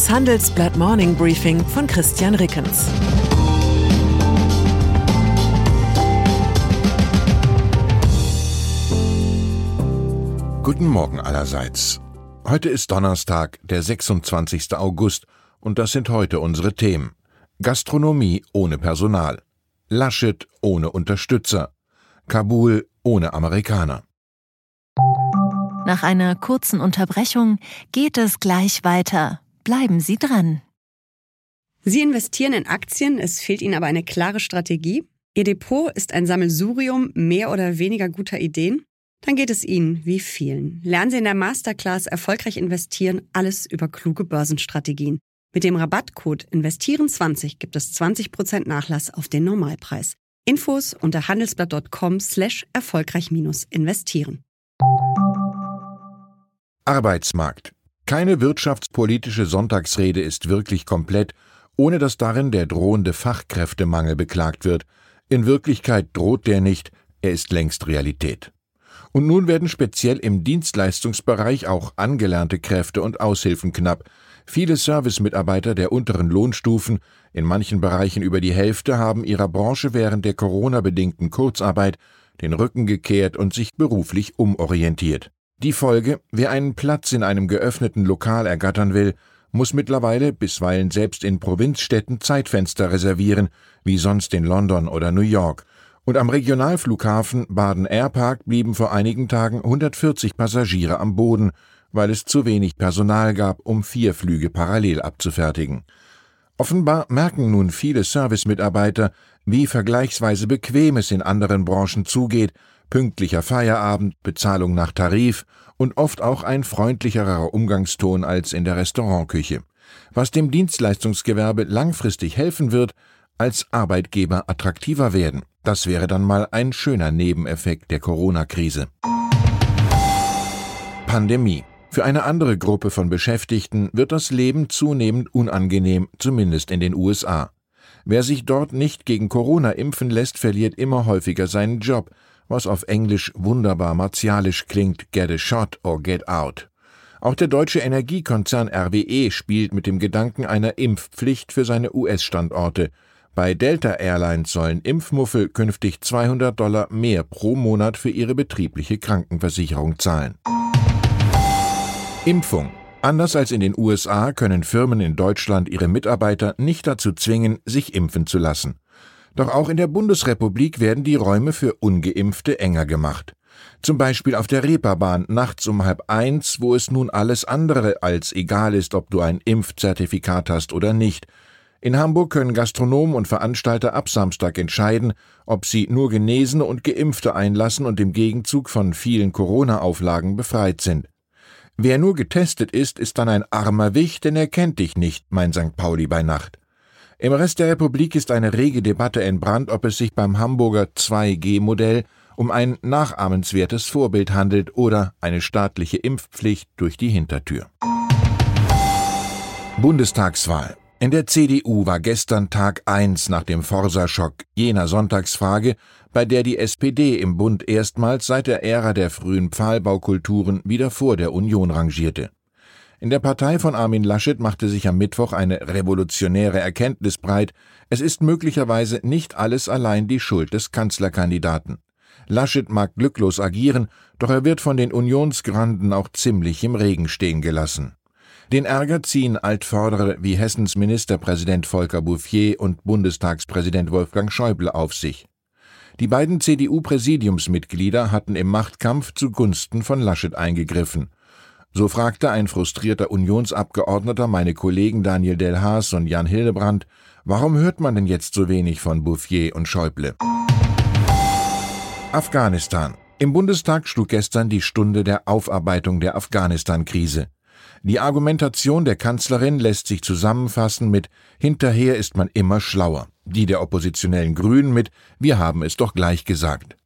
Das Handelsblatt Morning Briefing von Christian Rickens. Guten Morgen allerseits. Heute ist Donnerstag, der 26. August, und das sind heute unsere Themen. Gastronomie ohne Personal. Laschet ohne Unterstützer. Kabul ohne Amerikaner. Nach einer kurzen Unterbrechung geht es gleich weiter. Bleiben Sie dran. Sie investieren in Aktien, es fehlt Ihnen aber eine klare Strategie. Ihr Depot ist ein Sammelsurium mehr oder weniger guter Ideen. Dann geht es Ihnen wie vielen. Lernen Sie in der Masterclass Erfolgreich investieren, alles über kluge Börsenstrategien. Mit dem Rabattcode Investieren20 gibt es 20% Nachlass auf den Normalpreis. Infos unter handelsblatt.com slash erfolgreich-investieren. Arbeitsmarkt. Keine wirtschaftspolitische Sonntagsrede ist wirklich komplett, ohne dass darin der drohende Fachkräftemangel beklagt wird. In Wirklichkeit droht der nicht, er ist längst Realität. Und nun werden speziell im Dienstleistungsbereich auch angelernte Kräfte und Aushilfen knapp. Viele Servicemitarbeiter der unteren Lohnstufen, in manchen Bereichen über die Hälfte, haben ihrer Branche während der Corona-bedingten Kurzarbeit den Rücken gekehrt und sich beruflich umorientiert. Die Folge, wer einen Platz in einem geöffneten Lokal ergattern will, muss mittlerweile bisweilen selbst in Provinzstädten Zeitfenster reservieren, wie sonst in London oder New York. Und am Regionalflughafen Baden-Airpark blieben vor einigen Tagen 140 Passagiere am Boden, weil es zu wenig Personal gab, um vier Flüge parallel abzufertigen. Offenbar merken nun viele Servicemitarbeiter, wie vergleichsweise bequem es in anderen Branchen zugeht pünktlicher Feierabend, Bezahlung nach Tarif und oft auch ein freundlicherer Umgangston als in der Restaurantküche, was dem Dienstleistungsgewerbe langfristig helfen wird, als Arbeitgeber attraktiver werden. Das wäre dann mal ein schöner Nebeneffekt der Corona-Krise. Pandemie. Für eine andere Gruppe von Beschäftigten wird das Leben zunehmend unangenehm, zumindest in den USA. Wer sich dort nicht gegen Corona impfen lässt, verliert immer häufiger seinen Job, was auf Englisch wunderbar martialisch klingt, get a shot or get out. Auch der deutsche Energiekonzern RWE spielt mit dem Gedanken einer Impfpflicht für seine US-Standorte. Bei Delta Airlines sollen Impfmuffel künftig 200 Dollar mehr pro Monat für ihre betriebliche Krankenversicherung zahlen. Impfung. Anders als in den USA können Firmen in Deutschland ihre Mitarbeiter nicht dazu zwingen, sich impfen zu lassen. Doch auch in der Bundesrepublik werden die Räume für ungeimpfte enger gemacht. Zum Beispiel auf der Reeperbahn nachts um halb eins, wo es nun alles andere als egal ist, ob du ein Impfzertifikat hast oder nicht. In Hamburg können Gastronomen und Veranstalter ab Samstag entscheiden, ob sie nur Genesene und Geimpfte einlassen und im Gegenzug von vielen Corona-Auflagen befreit sind. Wer nur getestet ist, ist dann ein armer Wicht, denn er kennt dich nicht, mein St. Pauli bei Nacht. Im Rest der Republik ist eine rege Debatte entbrannt, ob es sich beim Hamburger 2G-Modell um ein nachahmenswertes Vorbild handelt oder eine staatliche Impfpflicht durch die Hintertür. Bundestagswahl. In der CDU war gestern Tag 1 nach dem Forsa-Schock jener Sonntagsfrage, bei der die SPD im Bund erstmals seit der Ära der frühen Pfahlbaukulturen wieder vor der Union rangierte. In der Partei von Armin Laschet machte sich am Mittwoch eine revolutionäre Erkenntnis breit, es ist möglicherweise nicht alles allein die Schuld des Kanzlerkandidaten. Laschet mag glücklos agieren, doch er wird von den Unionsgranden auch ziemlich im Regen stehen gelassen. Den Ärger ziehen Altvordere wie Hessens Ministerpräsident Volker Bouffier und Bundestagspräsident Wolfgang Schäuble auf sich. Die beiden CDU-Präsidiumsmitglieder hatten im Machtkampf zugunsten von Laschet eingegriffen. So fragte ein frustrierter Unionsabgeordneter meine Kollegen Daniel Delhaas und Jan Hildebrandt, warum hört man denn jetzt so wenig von Bouffier und Schäuble? Afghanistan. Im Bundestag schlug gestern die Stunde der Aufarbeitung der Afghanistan-Krise. Die Argumentation der Kanzlerin lässt sich zusammenfassen mit Hinterher ist man immer schlauer, die der oppositionellen Grünen mit Wir haben es doch gleich gesagt.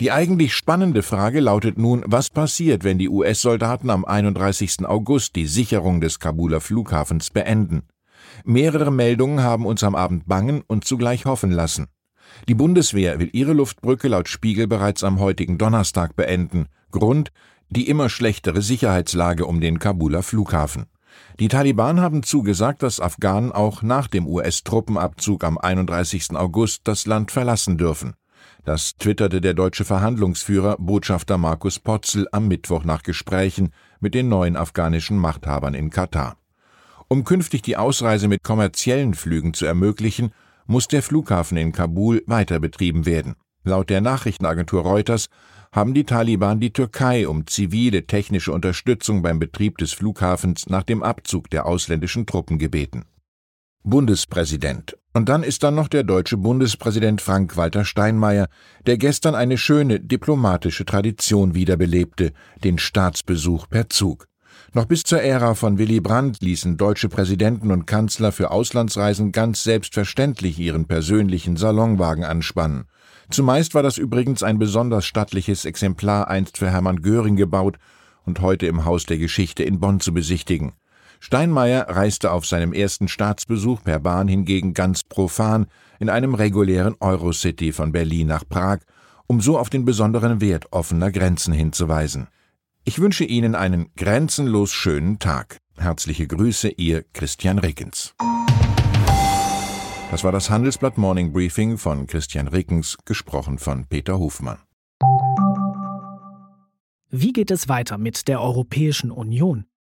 Die eigentlich spannende Frage lautet nun, was passiert, wenn die US-Soldaten am 31. August die Sicherung des Kabuler Flughafens beenden. Mehrere Meldungen haben uns am Abend bangen und zugleich hoffen lassen. Die Bundeswehr will ihre Luftbrücke laut Spiegel bereits am heutigen Donnerstag beenden. Grund die immer schlechtere Sicherheitslage um den Kabuler Flughafen. Die Taliban haben zugesagt, dass Afghanen auch nach dem US-Truppenabzug am 31. August das Land verlassen dürfen. Das twitterte der deutsche Verhandlungsführer Botschafter Markus Potzel am Mittwoch nach Gesprächen mit den neuen afghanischen Machthabern in Katar. Um künftig die Ausreise mit kommerziellen Flügen zu ermöglichen, muss der Flughafen in Kabul weiter betrieben werden. Laut der Nachrichtenagentur Reuters haben die Taliban die Türkei um zivile technische Unterstützung beim Betrieb des Flughafens nach dem Abzug der ausländischen Truppen gebeten. Bundespräsident. Und dann ist da noch der deutsche Bundespräsident Frank-Walter Steinmeier, der gestern eine schöne diplomatische Tradition wiederbelebte, den Staatsbesuch per Zug. Noch bis zur Ära von Willy Brandt ließen deutsche Präsidenten und Kanzler für Auslandsreisen ganz selbstverständlich ihren persönlichen Salonwagen anspannen. Zumeist war das übrigens ein besonders stattliches Exemplar einst für Hermann Göring gebaut und heute im Haus der Geschichte in Bonn zu besichtigen. Steinmeier reiste auf seinem ersten Staatsbesuch per Bahn hingegen ganz profan in einem regulären Eurocity von Berlin nach Prag, um so auf den besonderen Wert offener Grenzen hinzuweisen. Ich wünsche Ihnen einen grenzenlos schönen Tag. Herzliche Grüße, Ihr Christian Rickens. Das war das Handelsblatt Morning Briefing von Christian Rickens, gesprochen von Peter Hofmann. Wie geht es weiter mit der Europäischen Union?